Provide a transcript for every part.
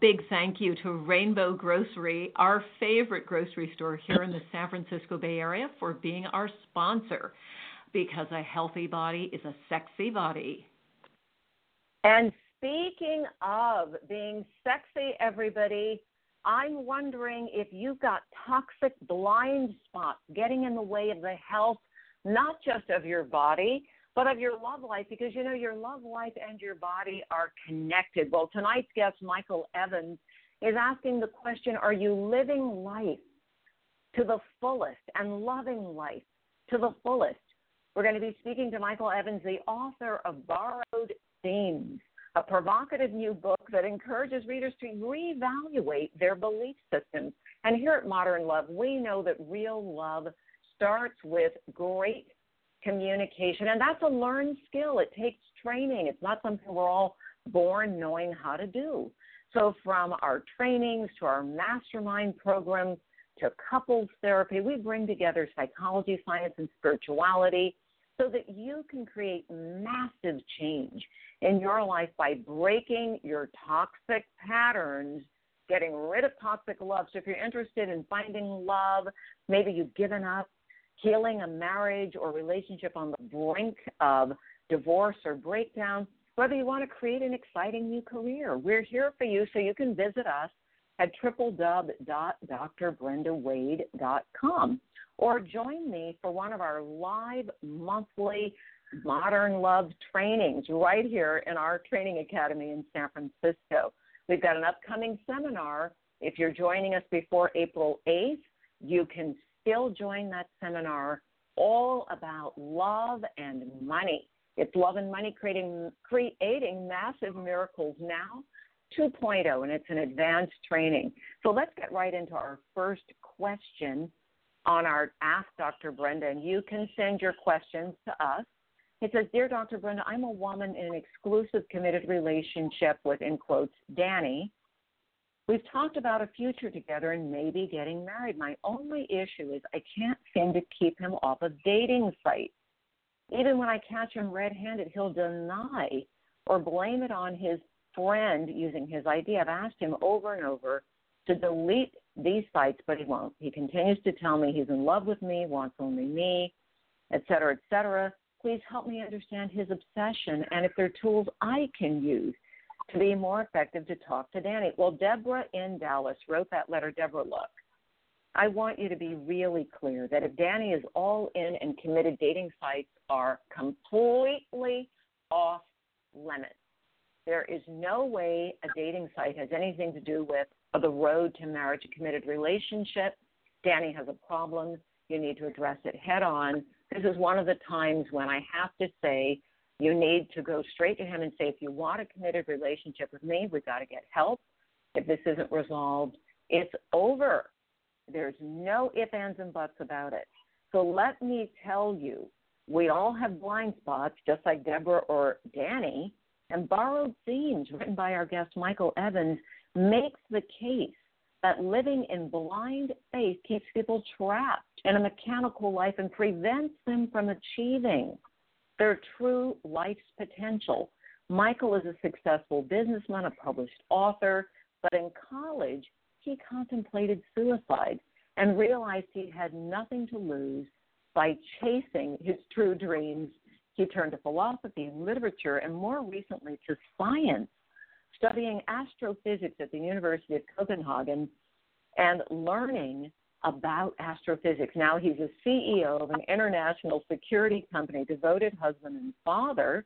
Big thank you to Rainbow Grocery, our favorite grocery store here in the San Francisco Bay Area, for being our sponsor because a healthy body is a sexy body. And speaking of being sexy, everybody, I'm wondering if you've got toxic blind spots getting in the way of the health, not just of your body, but of your love life, because you know your love life and your body are connected. Well, tonight's guest, Michael Evans, is asking the question Are you living life to the fullest and loving life to the fullest? We're going to be speaking to Michael Evans, the author of Borrowed Themes, a provocative new book that encourages readers to reevaluate their belief systems. And here at Modern Love, we know that real love starts with great communication. And that's a learned skill. It takes training. It's not something we're all born knowing how to do. So, from our trainings to our mastermind programs to couples therapy, we bring together psychology, science, and spirituality so that you can create massive change in your life by breaking your toxic patterns, getting rid of toxic love. So, if you're interested in finding love, maybe you've given up, healing a marriage or relationship on the brink of divorce or breakdown, whether you want to create an exciting new career. We're here for you, so you can visit us at www.drbrendawade.com or join me for one of our live monthly Modern Love trainings right here in our training academy in San Francisco. We've got an upcoming seminar. If you're joining us before April 8th, you can still join that seminar all about love and money. It's Love and Money Creating, creating Massive Miracles Now 2.0, and it's an advanced training. So let's get right into our first question on our Ask Dr. Brenda, and you can send your questions to us. It says, Dear Dr. Brenda, I'm a woman in an exclusive committed relationship with, in quotes, Danny. We've talked about a future together and maybe getting married. My only issue is I can't seem to keep him off of dating sites. Even when I catch him red handed, he'll deny or blame it on his friend using his ID. I've asked him over and over to delete these sites, but he won't. He continues to tell me he's in love with me, wants only me, et cetera, et cetera. Please help me understand his obsession and if there are tools I can use to be more effective to talk to Danny. Well, Deborah in Dallas wrote that letter. Deborah, look, I want you to be really clear that if Danny is all in and committed, dating sites are completely off limits. There is no way a dating site has anything to do with the road to marriage, a committed relationship. Danny has a problem. You need to address it head on. This is one of the times when I have to say you need to go straight to him and say, if you want a committed relationship with me, we've got to get help. If this isn't resolved, it's over. There's no ifs, ands, and buts about it. So let me tell you, we all have blind spots, just like Deborah or Danny. And Borrowed Themes, written by our guest Michael Evans, makes the case that living in blind faith keeps people trapped in a mechanical life and prevents them from achieving their true life's potential. Michael is a successful businessman, a published author, but in college, he contemplated suicide and realized he had nothing to lose by chasing his true dreams. He turned to philosophy, and literature, and more recently to science, studying astrophysics at the University of Copenhagen and learning about astrophysics. Now he's a CEO of an international security company, devoted husband and father,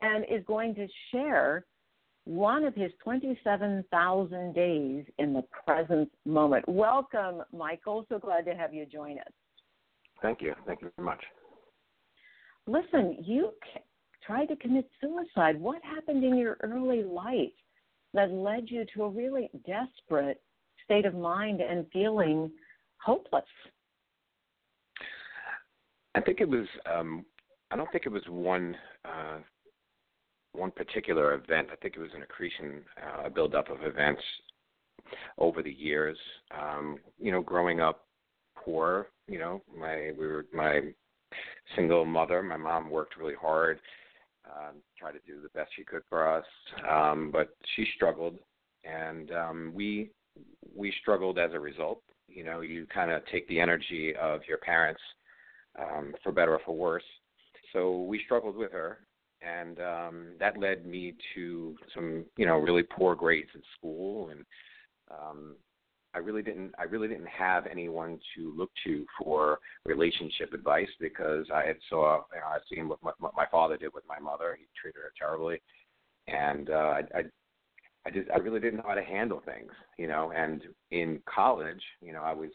and is going to share one of his 27,000 days in the present moment. Welcome, Michael. So glad to have you join us. Thank you. Thank you very much. Listen, you tried to commit suicide. What happened in your early life that led you to a really desperate state of mind and feeling hopeless? I think it was. Um, I don't think it was one uh, one particular event. I think it was an accretion, uh, a buildup of events over the years. Um, you know, growing up poor. You know, my we were my single mother. My mom worked really hard, um, tried to do the best she could for us, um, but she struggled, and um, we we struggled as a result. You know, you kind of take the energy of your parents, um, for better or for worse. So we struggled with her, and um, that led me to some, you know, really poor grades in school, and um, I really didn't I really didn't have anyone to look to for relationship advice because I had saw you know, I've seen what my, what my father did with my mother. He treated her terribly, and uh, I, I I just I really didn't know how to handle things, you know. And in college, you know, I was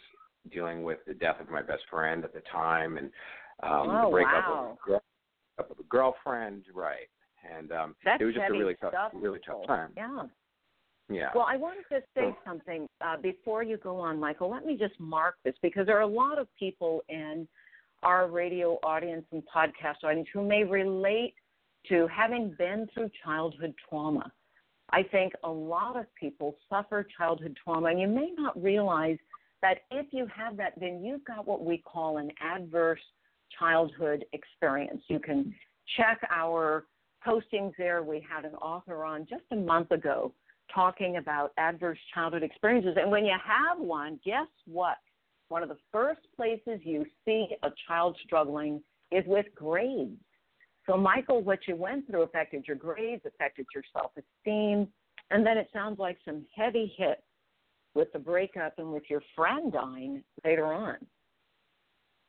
dealing with the death of my best friend at the time, and um, oh, the breakup wow. of, a girl, of a girlfriend, right? And um, That's it was just a really tough, stuff, really tough time. Yeah. Yeah. Well, I wanted to say something uh, before you go on, Michael. Let me just mark this because there are a lot of people in our radio audience and podcast audience who may relate to having been through childhood trauma. I think a lot of people suffer childhood trauma, and you may not realize that if you have that, then you've got what we call an adverse childhood experience. You can check our postings there. We had an author on just a month ago talking about adverse childhood experiences. And when you have one, guess what? One of the first places you see a child struggling is with grades. So, Michael, what you went through affected your grades, affected your self esteem, and then it sounds like some heavy hits with the breakup and with your friend dying later on.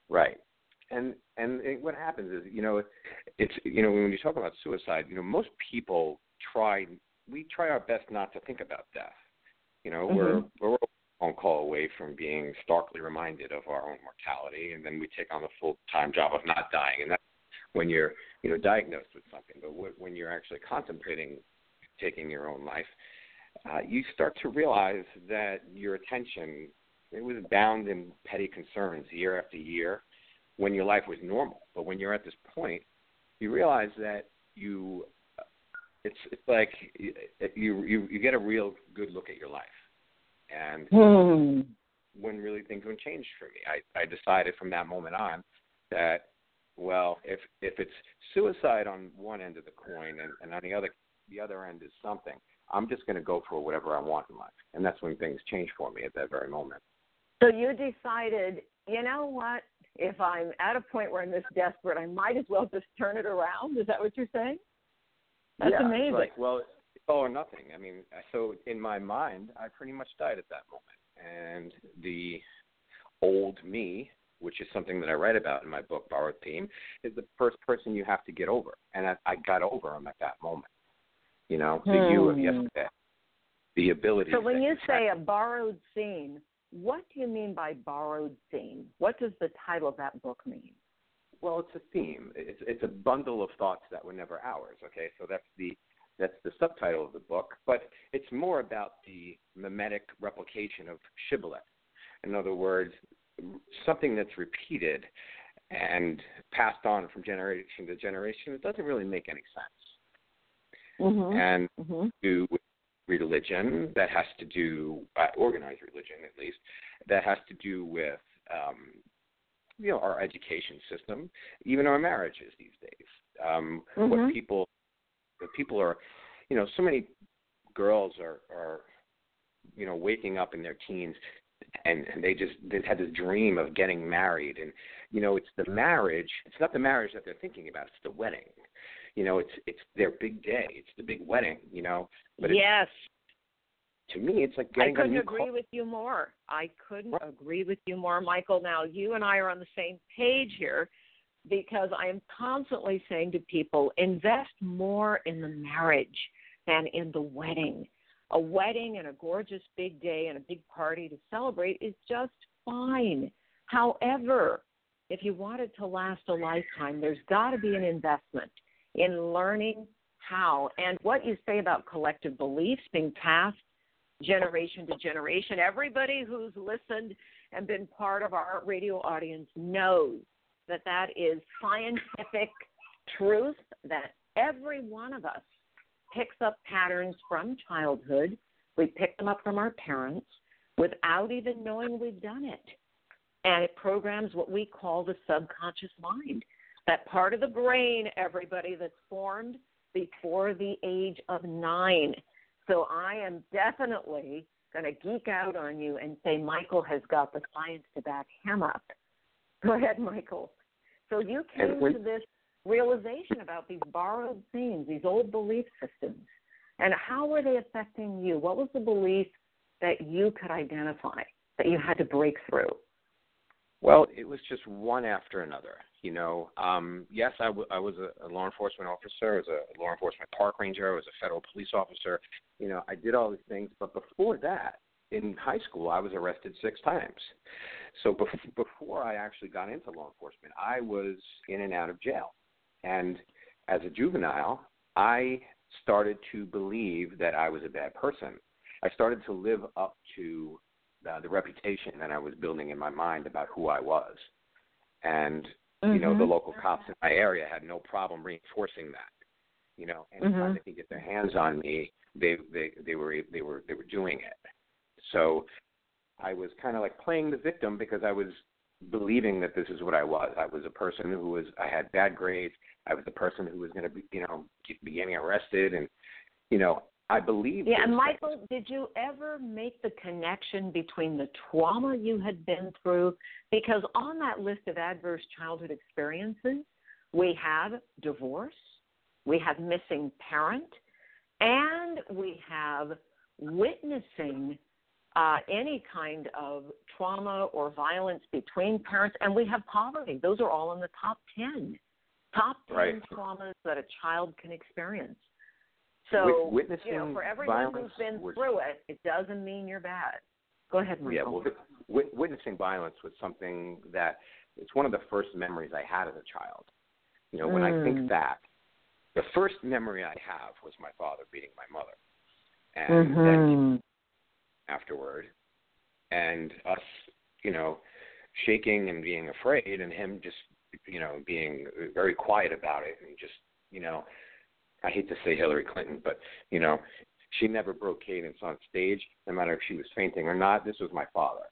Right. And and it, what happens is, you know, it's you know when you talk about suicide, you know, most people try we try our best not to think about death. You know, Mhm. we're we're a phone call away from being starkly reminded of our own mortality, and then we take on the full time job of not dying, and that's when you're you know diagnosed with something. But wh- when you're actually contemplating taking your own life, uh, you start to realize that your attention it was bound in petty concerns year after year when your life was normal. But when you're at this point, you realize that you it's it's like you you you get a real good look at your life, and Hmm. when really things would change for me. I I decided from that moment on that well if if it's suicide on one end of the coin and, and on the other the other end is something, I'm just going to go for whatever I want in life, and that's when things change for me at that very moment. So you decided, you know what? If I'm at a point where I'm this desperate, I might as well just turn it around. Is that what you're saying? That's yeah, amazing. Like, well, it's all or nothing. I mean, so in my mind, I pretty much died at that moment, and the old me, which is something that I write about in my book, Borrowed Theme, is the first person you have to get over, and I, I got over him at that moment. You know, the you of Hmm. yesterday, the ability. So when you say a borrowed theme, what do you mean by borrowed theme? What does the title of that book mean? Well, it's a theme. It's it's a bundle of thoughts that were never ours. Okay, so that's the that's the subtitle of the book, but it's more about the mimetic replication of shibboleth. In other words, something that's repeated and passed on from generation to generation. It doesn't really make any sense. Mm-hmm. And mm-hmm. do with religion that has to do uh, organized religion at least that has to do with um, you know our education system, even our marriages these days. Um, Mhm. What people, what people are, you know, so many girls are are, you know, waking up in their teens, and, and they just they had this dream of getting married, and you know, it's the marriage. It's not the marriage that they're thinking about. It's the wedding. You know, it's it's their big day. It's the big wedding. You know, but yes, to me, it's like getting i couldn't agree car. with you more. I couldn't Right. agree with you more, Michael. Now, you and I are on the same page here because I am constantly saying to people invest more in the marriage. than in the wedding. A wedding and a gorgeous big day and a big party to celebrate is just fine. However, if you want it to last a lifetime, there's got to be an investment in learning how and what you say about collective beliefs being passed generation to generation. Everybody who's listened and been part of our radio audience knows that that is scientific truth that every one of us picks up patterns from childhood. We pick them up from our parents without even knowing we've done it. And it programs what we call the subconscious mind. That part of the brain, everybody, that's formed before the age of nine. So I am definitely going to geek out on you and say Michael has got the science to back him up. Go ahead, Michael. So you came to this realization about these borrowed themes, these old belief systems, and how were they affecting you? What was the belief that you could identify that you had to break through? Well, it was just one after another. You know, um, yes, I, w- I was a, a law enforcement officer, I was a law enforcement park ranger, I was a federal police officer. You know, I did all these things, but before that, in high school, I was arrested six times. So bef- before I actually got into law enforcement, I was in and out of jail. And as a juvenile, I started to believe that I was a bad person. I started to live up to uh, the reputation that I was building in my mind about who I was. And mm-hmm. you know, the mm-hmm. local cops in my area had no problem reinforcing that. You know, anytime mm-hmm. they could get their hands on me, they they they were they were they were doing it. So I was kind of like playing the victim because I was believing that this is what I was. I was a person who was I had bad grades. I was the person who was going to be you know be getting arrested, and you know I believe. Yeah, and Michael, things. did you ever make the connection between the trauma you had been through? Because on that list of adverse childhood experiences, we have divorce, we have missing parent, and we have witnessing uh, any kind of trauma or violence between parents, and we have poverty. Those are all in the top 10. Top 10 right. traumas that a child can experience. So, witnessing you know, for everyone who's been was, through it, it doesn't mean you're bad. Go ahead, Michael. Yeah, well, wit- witnessing violence was something that it's one of the first memories I had as a child. You know, when mm. I think mm. back, the first memory I have was my father beating my mother, and mm-hmm. then afterward, and us, you know, shaking and being afraid, and him just, you know, being very quiet about it, and just, you know, I hate to say Hillary Clinton, but you know, she never broke cadence on stage, no matter if she was fainting or not. This was my father,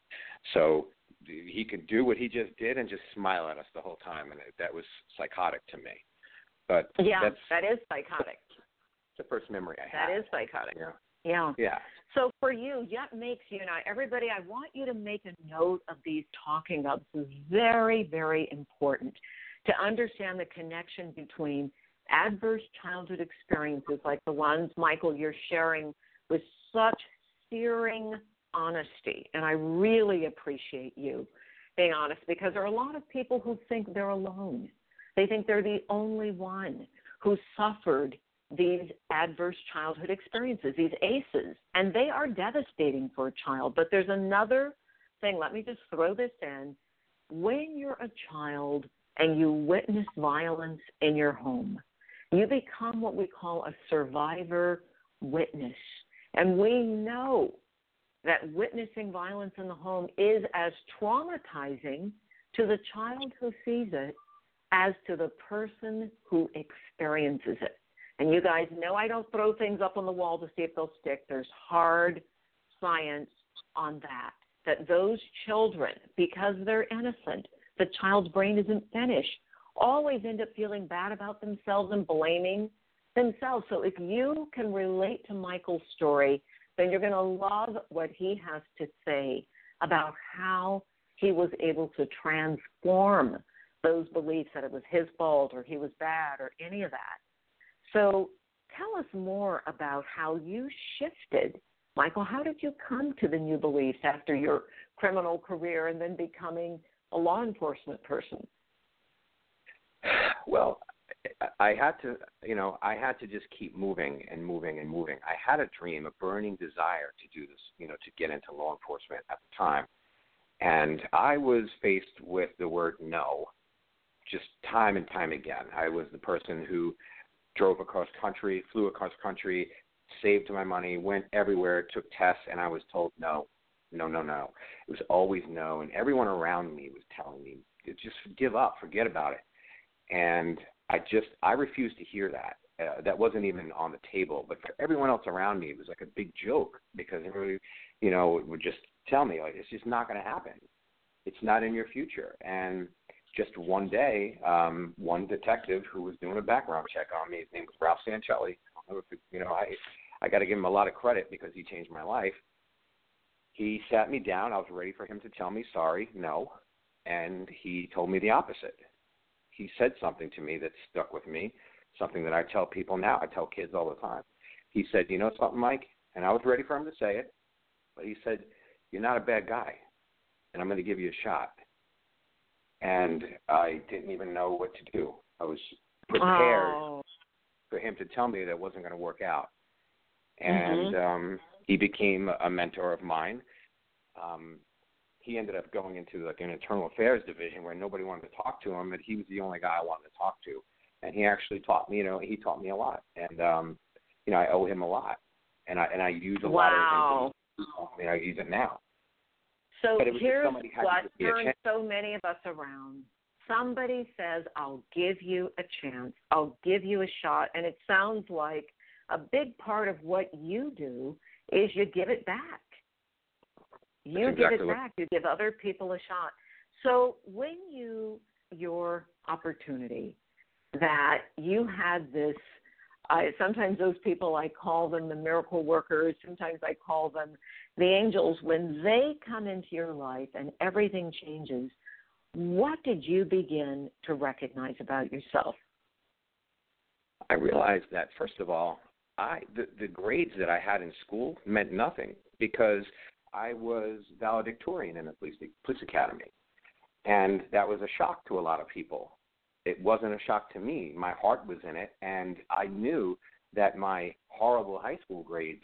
so he could do what he just did and just smile at us the whole time, and that was psychotic to me. But yeah, that's, that is psychotic. The first memory I have. That is psychotic. Yeah. Yeah. Yeah. So for you, what makes you now everybody, I want you to make a note of these talking ups. This is very, very important to understand the connection between adverse childhood experiences like the ones, Michael, you're sharing with such searing honesty. And I really appreciate you being honest because there are a lot of people who think they're alone. They think they're the only one who suffered these adverse childhood experiences, these ACEs, and they are devastating for a child. But there's another thing, let me just throw this in. When you're a child and you witness violence in your home, you become what we call a survivor witness. And we know that witnessing violence in the home is as traumatizing to the child who sees it as to the person who experiences it. And you guys know I don't throw things up on the wall to see if they'll stick. There's hard science on that. That those children, because they're innocent, the child's brain isn't finished, always end up feeling bad about themselves and blaming themselves. So if you can relate to Michael's story, then you're going to love what he has to say about how he was able to transform those beliefs that it was his fault or he was bad or any of that. So tell us more about how you shifted. Michael, how did you come to the new beliefs after your criminal career and then becoming a law enforcement person? Well, I had to, you know, I had to just keep moving and moving and moving. I had a dream, a burning desire to do this, you know, to get into law enforcement at the time. And I was faced with the word no just time and time again. I was the person who drove across country, flew across country, saved my money, went everywhere, took tests, and I was told no, no, no, no. It was always no, and everyone around me was telling me, just give up, forget about it. And I just, I refused to hear that. Uh, that wasn't even on the table. But for everyone else around me, it was like a big joke because everybody, you know, would just tell me like it's just not going to happen. It's not in your future. And just one day, um, one detective who was doing a background check on me, his name was Ralph Sancelli. You know, I I got to give him a lot of credit because he changed my life. He sat me down. I was ready for him to tell me sorry, no, and he told me the opposite. He said something to me that stuck with me, something that I tell people now. I tell kids all the time. He said, "You know something, Mike?" And I was ready for him to say it, but he said, "You're not a bad guy, and I'm going to give you a shot." And I didn't even know what to do. I was prepared Oh. for him to tell me that it wasn't going to work out. Mm-hmm. And um, he became a mentor of mine. Um, he ended up going into like an internal affairs division where nobody wanted to talk to him, but he was the only guy I wanted to talk to. And he actually taught me, you know, he taught me a lot, and um, you know, I owe him a lot, and I and I use a lot of things that he taught me. I use it now. So But it was just here's what give me a turns so many of us around. Somebody says, I'll give you a chance, I'll give you a shot. And it sounds like a big part of what you do is you give it back. You That's give exactly it back, you give other people a shot. So when you, your opportunity, that you had this I sometimes those people I call them the miracle workers, sometimes I call them the angels when they come into your life and everything changes. What did you begin to recognize about yourself? I realized that first of all, I the, the grades that I had in school meant nothing because I was valedictorian in the police police academy, and that was a shock to a lot of people. It wasn't a shock to me. My heart was in it, and I knew that my horrible high school grades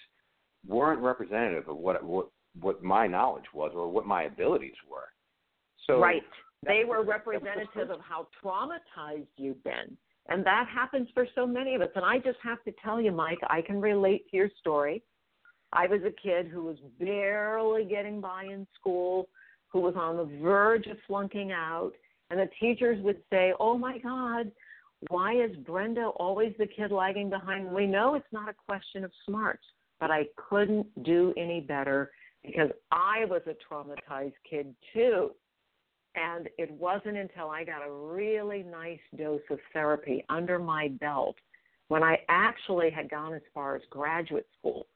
weren't representative of what what what my knowledge was or what my abilities were. So right. They were was- that was the representative of how traumatized you've been. And that happens for so many of us. And I just have to tell you, Mike, I can relate to your story. I was a kid who was barely getting by in school, who was on the verge of flunking out. And the teachers would say, Oh my God, why is Brenda always the kid lagging behind? We know it's not a question of smarts, but I couldn't do any better because I was a traumatized kid too. And it wasn't until I got a really nice dose of therapy under my belt when I actually had gone as far as graduate school,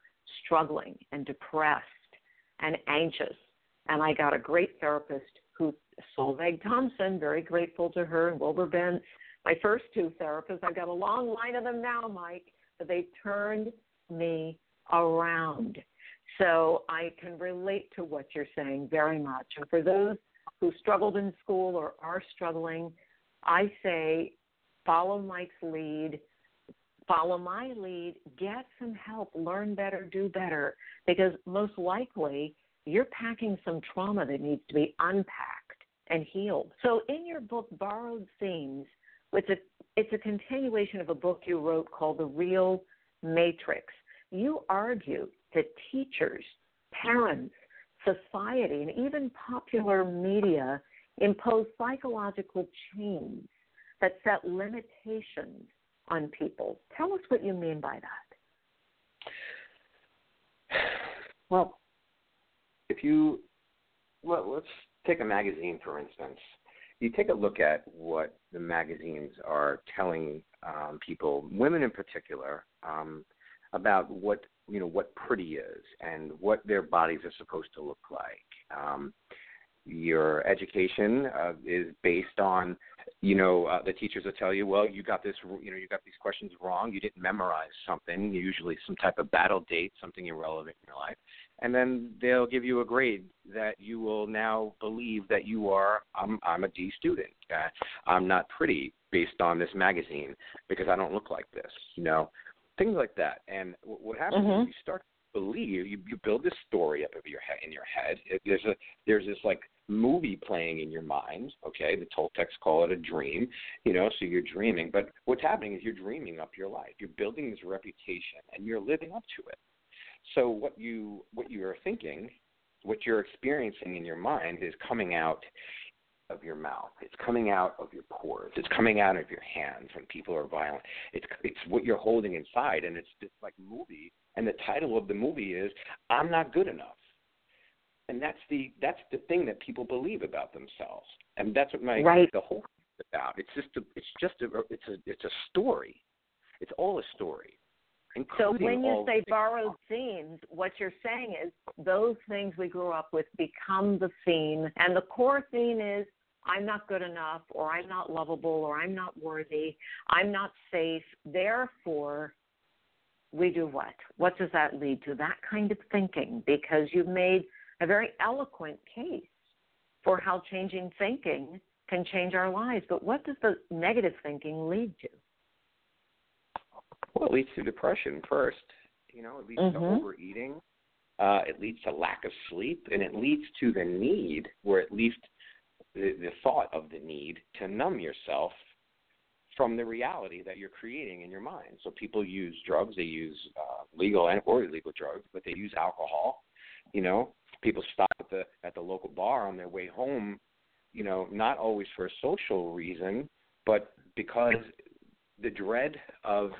struggling and depressed and anxious. And I got a great therapist who, Solveig Thompson, very grateful to her, and Wilbur Bentz, my first two therapists. I've got a long line of them now, Mike, but they turned me around. So I can relate to what you're saying very much. And for those who struggled in school or are struggling, I say follow Mike's lead, follow my lead, get some help, learn better, do better, because most likely you're packing some trauma that needs to be unpacked and healed. So in your book, Borrowed Themes, it's a, it's a continuation of a book you wrote called The Real Matrix. You argue that teachers, parents, society, and even popular media impose psychological chains that set limitations on people. Tell us what you mean by that. Well, if you well, let's take a magazine for instance. You take a look at what the magazines are telling um, people, women in particular, um, about what you know what pretty is and what their bodies are supposed to look like. Um, your education uh, is based on you know uh, the teachers will tell you well you got this you know you got these questions wrong you didn't memorize something usually some type of battle date something irrelevant in your life and then they'll give you a grade that you will now believe that you are I'm I'm a D student. Uh, I'm not pretty based on this magazine because I don't look like this, you know, things like that. And what happens mm-hmm. is you start to believe you you build this story up of your head in your head. It, there's a there's this like movie playing in your mind. Okay, the Toltecs call it a dream. You know, so you're dreaming. But what's happening is you're dreaming up your life. You're building this reputation, and you're living up to it. So what you what you are thinking, what you're experiencing in your mind is coming out of your mouth. It's coming out of your pores. It's coming out of your hands when people are violent. It's it's what you're holding inside, and it's just like movie. And the title of the movie is "I'm Not Good Enough." And that's the that's the thing that people believe about themselves, and that's what my right. the whole thing is about. It's just a it's just a it's a it's a story. It's all a story. So when you say borrowed themes, what you're saying is those things we grew up with become the theme, and the core theme is I'm not good enough, or I'm not lovable, or I'm not worthy, I'm not safe. Therefore, we do what? What does that lead to? That kind of thinking, because you've made a very eloquent case for how changing thinking can change our lives. But what does the negative thinking lead to? Well, it leads to depression first. You know, it leads mm-hmm. to overeating. Uh, it leads to lack of sleep, and it leads to the need, or at least the, the thought of the need to numb yourself from the reality that you're creating in your mind. So people use drugs. They use uh, legal and or illegal drugs, but they use alcohol. You know, people stop at the at the local bar on their way home. You know, not always for a social reason, but because the dread of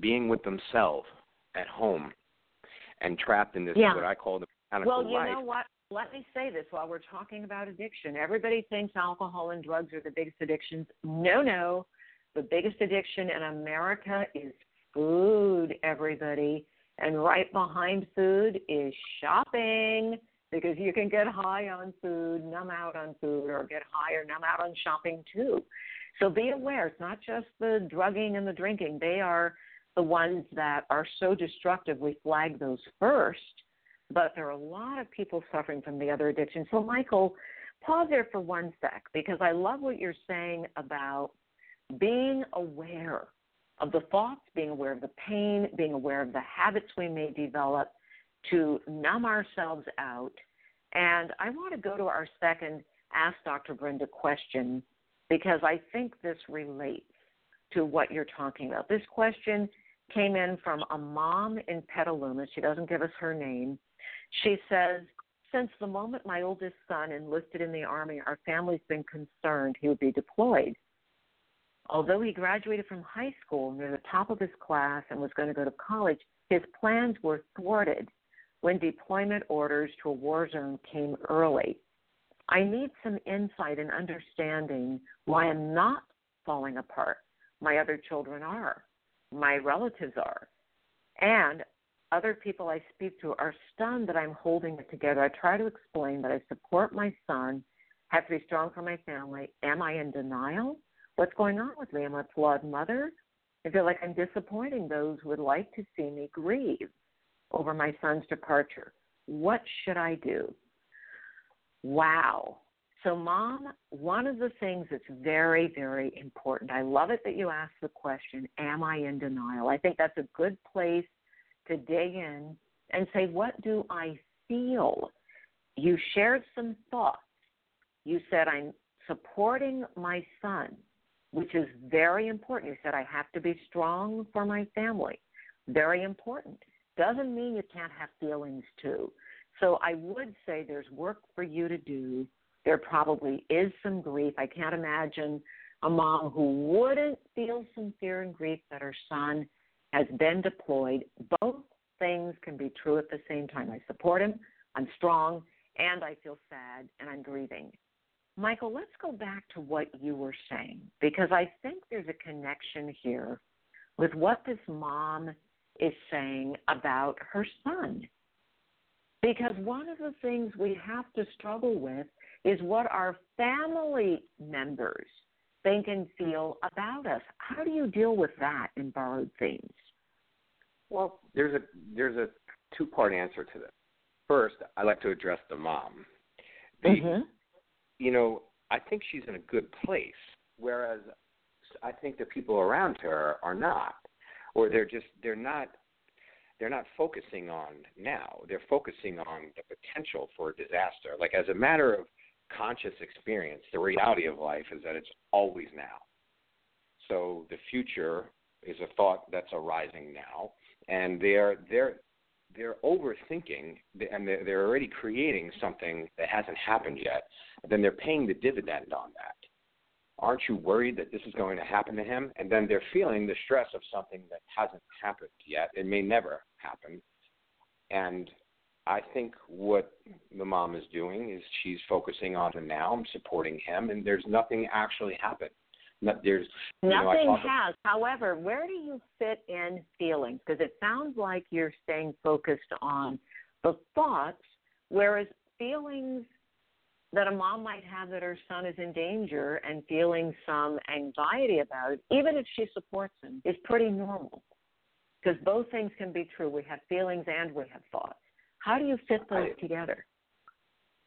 being with themselves at home and trapped in this yeah. what I call the well, you life. know what? Let me say this while we're talking about addiction. Everybody thinks alcohol and drugs are the biggest addictions. No, no. The biggest addiction in America is food, everybody. And right behind food is shopping because you can get high on food, numb out on food, or get high or numb out on shopping too. So be aware, it's not just the drugging and the drinking. They are the ones that are so destructive, we flag those first. But there are a lot of people suffering from the other addictions. So, Michael, pause there for one sec because I love what you're saying about being aware of the thoughts, being aware of the pain, being aware of the habits we may develop to numb ourselves out. And I want to go to our second Ask Dr. Brenda question because I think this relates to what you're talking about. This question came in from a mom in Petaluma. She doesn't give us her name. She says, Since the moment my oldest son enlisted in the Army, our family's been concerned he would be deployed. Although he graduated from high school near the top of his class and was going to go to college, his plans were thwarted when deployment orders to a war zone came early. I need some insight and understanding why I'm not falling apart. My other children are my relatives are. And other people I speak to are stunned that I'm holding it together. I try to explain that I support my son, have to be strong for my family. Am I in denial? What's going on with me? I'm a flawed mother? I feel like I'm disappointing those who would like to see me grieve over my son's departure. What should I do? Wow. So, mom, one of the things that's very, very important, I love it that you asked the question, Am I in denial? I think that's a good place to dig in and say, What do I feel? You shared some thoughts. You said, I'm supporting my son, which is very important. You said, I have to be strong for my family. Very important. Doesn't mean you can't have feelings too. So I would say there's work for you to do there probably is some grief. I can't imagine a mom who wouldn't feel some fear and grief that her son has been deployed. Both things can be true at the same time. I support him, I'm strong, and I feel sad and I'm grieving. Michael, let's go back to what you were saying because I think there's a connection here with what this mom is saying about her son. Because one of the things we have to struggle with is what our family members think and feel about us. How do you deal with that in borrowed themes? Well, there's a there's a two part answer to this. first, I like to address the mom. The, Mm-hmm. You know, I think she's in a good place, whereas I think the people around her are not, or they're just they're not they're not focusing on now. They're focusing on the potential for a disaster. Like as a matter of conscious experience, the reality of life is that it's always now. So the future is a thought that's arising now, and they're they're they're overthinking and they're, they're already creating something that hasn't happened yet. Then they're paying the dividend on that. Aren't you worried that this is going to happen to him? And then they're feeling the stress of something that hasn't happened yet. It may never happen. And I think what the mom is doing is she's focusing on the now, and supporting him, and there's nothing actually happened. No, there's you know, Nothing has. However, where do you fit in feelings? Because it sounds like you're staying focused on the thoughts, whereas feelings that a mom might have that her son is in danger and feeling some anxiety about it, even if she supports him, is pretty normal. Because both things can be true. We have feelings and we have thoughts. How do you fit those I- together?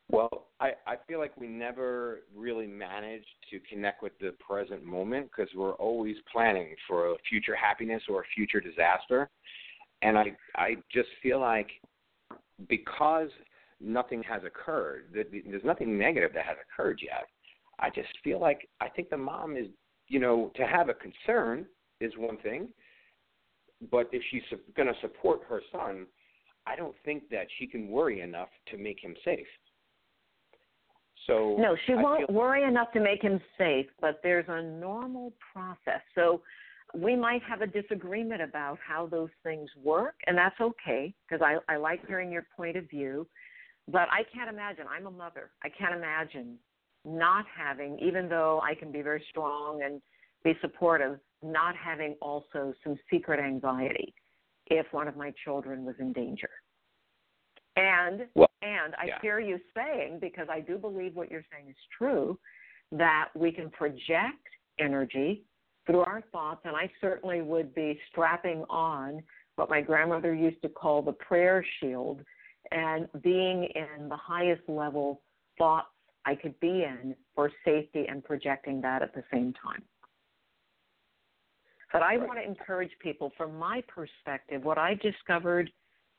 Well, I, I feel like we never really manage to connect with the present moment because we're always planning for a future happiness or a future disaster. And I I just feel like because nothing has occurred, that there's nothing negative that has occurred yet. I just feel like I think the mom is, you know, to have a concern is one thing, but if she's going to support her son, I don't think that she can worry enough to make him safe. So No, she I won't worry enough to make him safe, but there's a normal process. So we might have a disagreement about how those things work, and that's okay because I, I like hearing your point of view. But I can't imagine, I'm a mother, I can't imagine not having, even though I can be very strong and be supportive, not having also some secret anxiety if one of my children was in danger. And Well, and I yeah. hear you saying, because I do believe what you're saying is true, that we can project energy through our thoughts. And I certainly would be strapping on what my grandmother used to call the prayer shield and being in the highest level thoughts I could be in for safety and projecting that at the same time. But I Right. want to encourage people from my perspective, what I discovered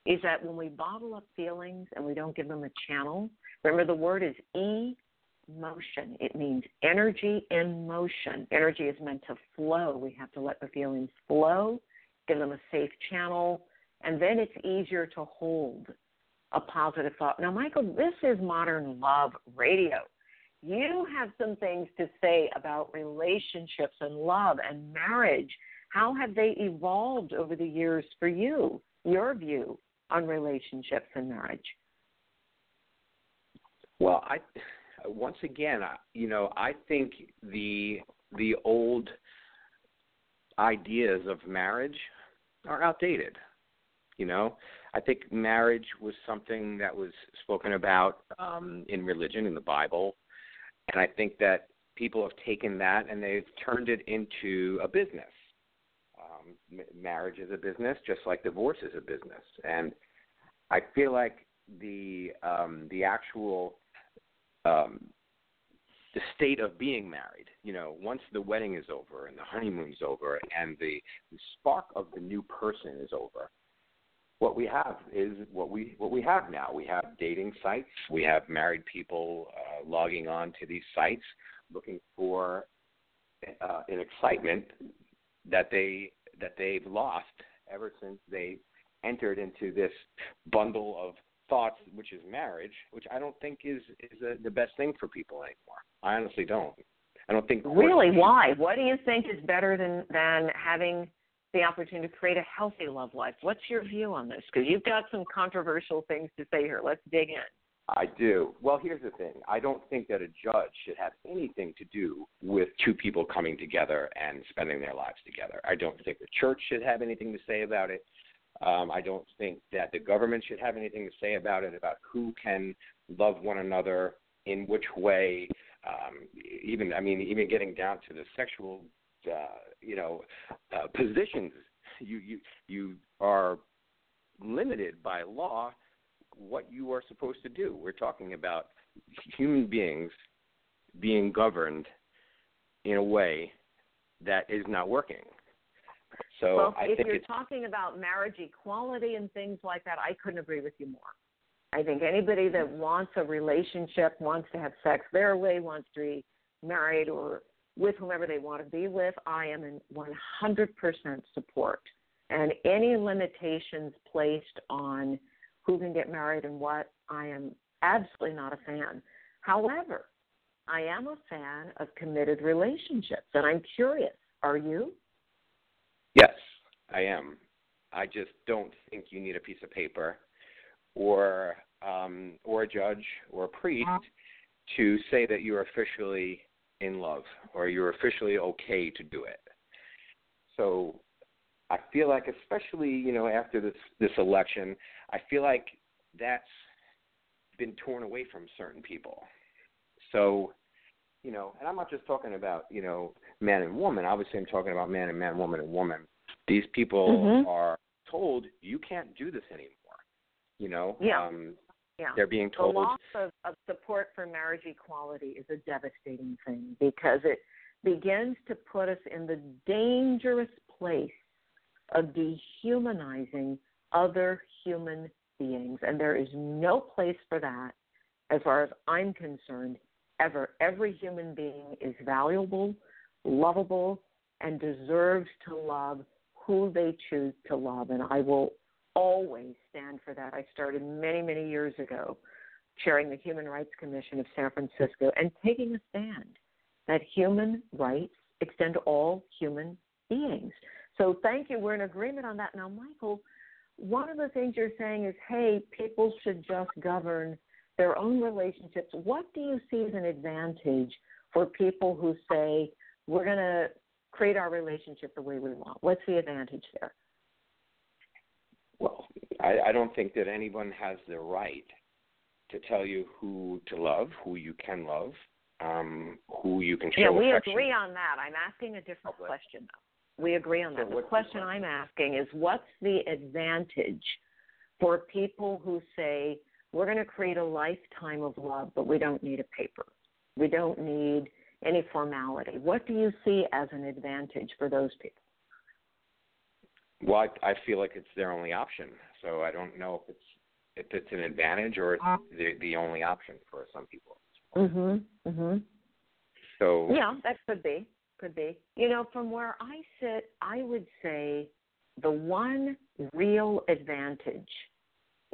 is that when we bottle up feelings and we don't give them a channel, remember the word is emotion. It means energy in motion. Energy is meant to flow. We have to let the feelings flow, give them a safe channel, and then it's easier to hold a positive thought. Now, Michael, this is modern love radio. You have some things to say about relationships and love and marriage. How have they evolved over the years for you? Your view on relationships and marriage? Well, I once again, I, you know, I think the the old ideas of marriage are outdated. You know, I think marriage was something that was spoken about um, in religion in the Bible, and I think that people have taken that and they've turned it into a business. Um, marriage is a business, just like divorce is a business, and I feel like the um, the actual um, the state of being married. You know, once the wedding is over and the honeymoon's over and the, the spark of the new person is over, what we have is what we what we have now. We have dating sites. We have married people uh, logging on to these sites looking for uh, an excitement that they that they've lost ever since they entered into this bundle of thoughts, which is marriage, which I don't think is is a, the best thing for people anymore. I honestly don't. I don't think Really, why? What do you think is better than than having the opportunity to create a healthy love life? What's your view on this? Because you've got some controversial things to say here. Let's dig in. I do. Well, here's the thing. I don't think that a judge should have anything to do with two people coming together and spending their lives together. I don't think the church should have anything to say about it. Um, I don't think that the government should have anything to say about it, about who can love one another, in which way. Um, even, I mean, even getting down to the sexual, uh, you know, uh, positions. You you you are limited by law what you are supposed to do. We're talking about human beings being governed in a way that is not working. So well, I if think you're talking about marriage equality and things like that, I couldn't agree with you more. I think anybody that wants a relationship, wants to have sex their way, wants to be married or with whomever they want to be with, I am in 100% support. And any limitations placed on who can get married and what, I am absolutely not a fan. However, I am a fan of committed relationships, and I'm curious. Are you? yes, I am. I just don't think you need a piece of paper or um, or a judge or a priest to say that you're officially in love or you're officially okay to do it. So I feel like, especially you know after this this election, I feel like that's been torn away from certain people. So you know, and I'm not just talking about you know man and woman. Obviously, I'm talking about man and man, woman and woman. These people Mhm. are told you can't do this anymore. You know, Yeah. um, Yeah. they're being told. the loss of, of support for marriage equality is a devastating thing because it begins to put us in the dangerous place of dehumanizing other human beings. And there is no place for that, as far as I'm concerned, ever. Every human being is valuable, lovable, and deserves to love who they choose to love. And I will always stand for that. I started many, many years ago chairing the Human Rights Commission of San Francisco and taking a stand that human rights extend to all human beings. So thank you. We're in agreement on that. Now, Michael, one of the things you're saying is, hey, people should just govern their own relationships. What do you see as an advantage for people who say, we're going to create our relationship the way we want? What's the advantage there? I, I don't think that anyone has the right to tell you who to love, who you can love, um, who you can show Yeah, we affection. agree on that. I'm asking a different Okay. question, though. We agree on that. The the question? I'm asking is what's the advantage for people who say, we're going to create a lifetime of love, but we don't need a paper? We don't need any formality. What do you see as an advantage for those people? Well, I, I feel like it's their only option. So I don't know if it's if it's an advantage or it's the the only option for some people. Mhm. Mhm. So Yeah, that could be. Could be. You know, from where I sit, I would say the one real advantage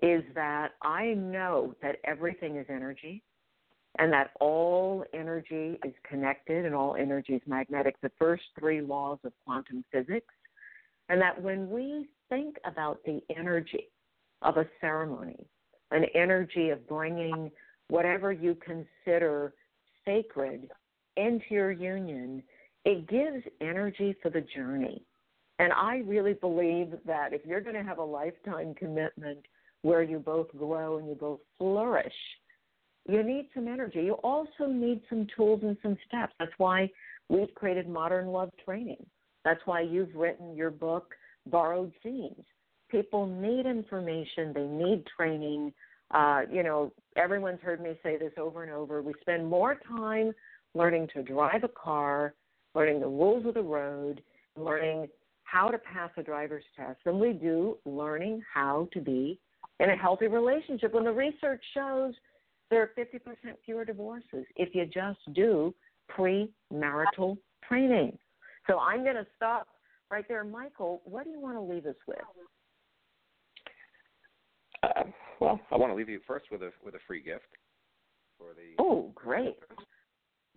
is that I know that everything is energy and that all energy is connected and all energy is magnetic, the first three laws of quantum physics. And that when we think about the energy of a ceremony, an energy of bringing whatever you consider sacred into your union, it gives energy for the journey. And I really believe that if you're going to have a lifetime commitment where you both grow and you both flourish, you need some energy. You also need some tools and some steps. That's why we've created Modern Love Training. That's why you've written your book, Borrowed Themes. People need information, they need training. Uh, you know, everyone's heard me say this over and over. We spend more time learning to drive a car, learning the rules of the road, learning how to pass a driver's test than we do learning how to be in a healthy relationship. When the research shows there are 50% fewer divorces if you just do premarital training. So I'm going to stop right there. Michael, what do you want to leave us with? uh, well, I want to leave you first with a with a free gift for the Oh, great.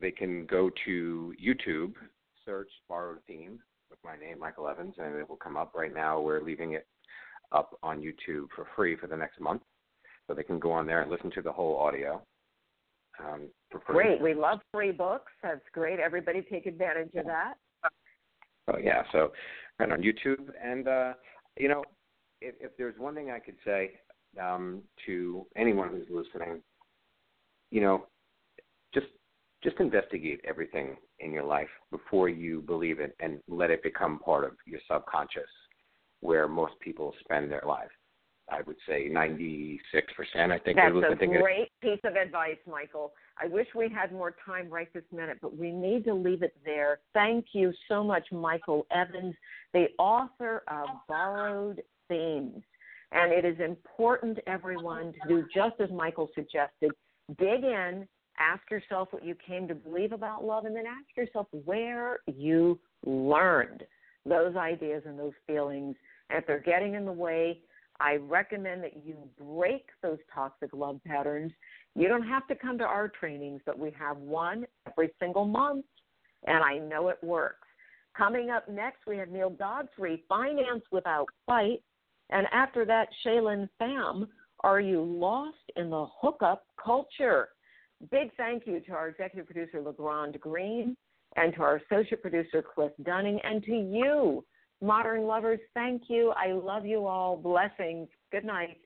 they can go to YouTube, search Borrowed Theme with my name, Michael Evans, and it will come up. Right now, we're leaving it up on YouTube for free for the next month, so they can go on there and listen to the whole audio. Um. Great. We love free books. That's great. Everybody take advantage of that. Oh yeah, so right on YouTube, and uh, you know, if, if there's one thing I could say um, to anyone who's listening, you know, just just investigate everything in your life before you believe it, and let it become part of your subconscious, where most people spend their life. I would say 96%. I think That's a great piece of advice, Michael. I wish we had more time right this minute, but we need to leave it there. Thank you so much, Michael Evans, the author of Borrowed Themes. And it is important, everyone, to do just as Michael suggested dig in, ask yourself what you came to believe about love, and then ask yourself where you learned those ideas and those feelings. And if they're getting in the way, I recommend that you break those toxic love patterns. You don't have to come to our trainings, but we have one every single month, and I know it works. Coming up next, we have Neil Godfrey, Finance Without Fight. And after that, Shaylin Pham, Are You Lost in the Hookup Culture? Big thank you to our executive producer, LeGrand Green, and to our associate producer, Cliff Dunning, and to you, modern lovers. Thank you. I love you all. Blessings. Good night.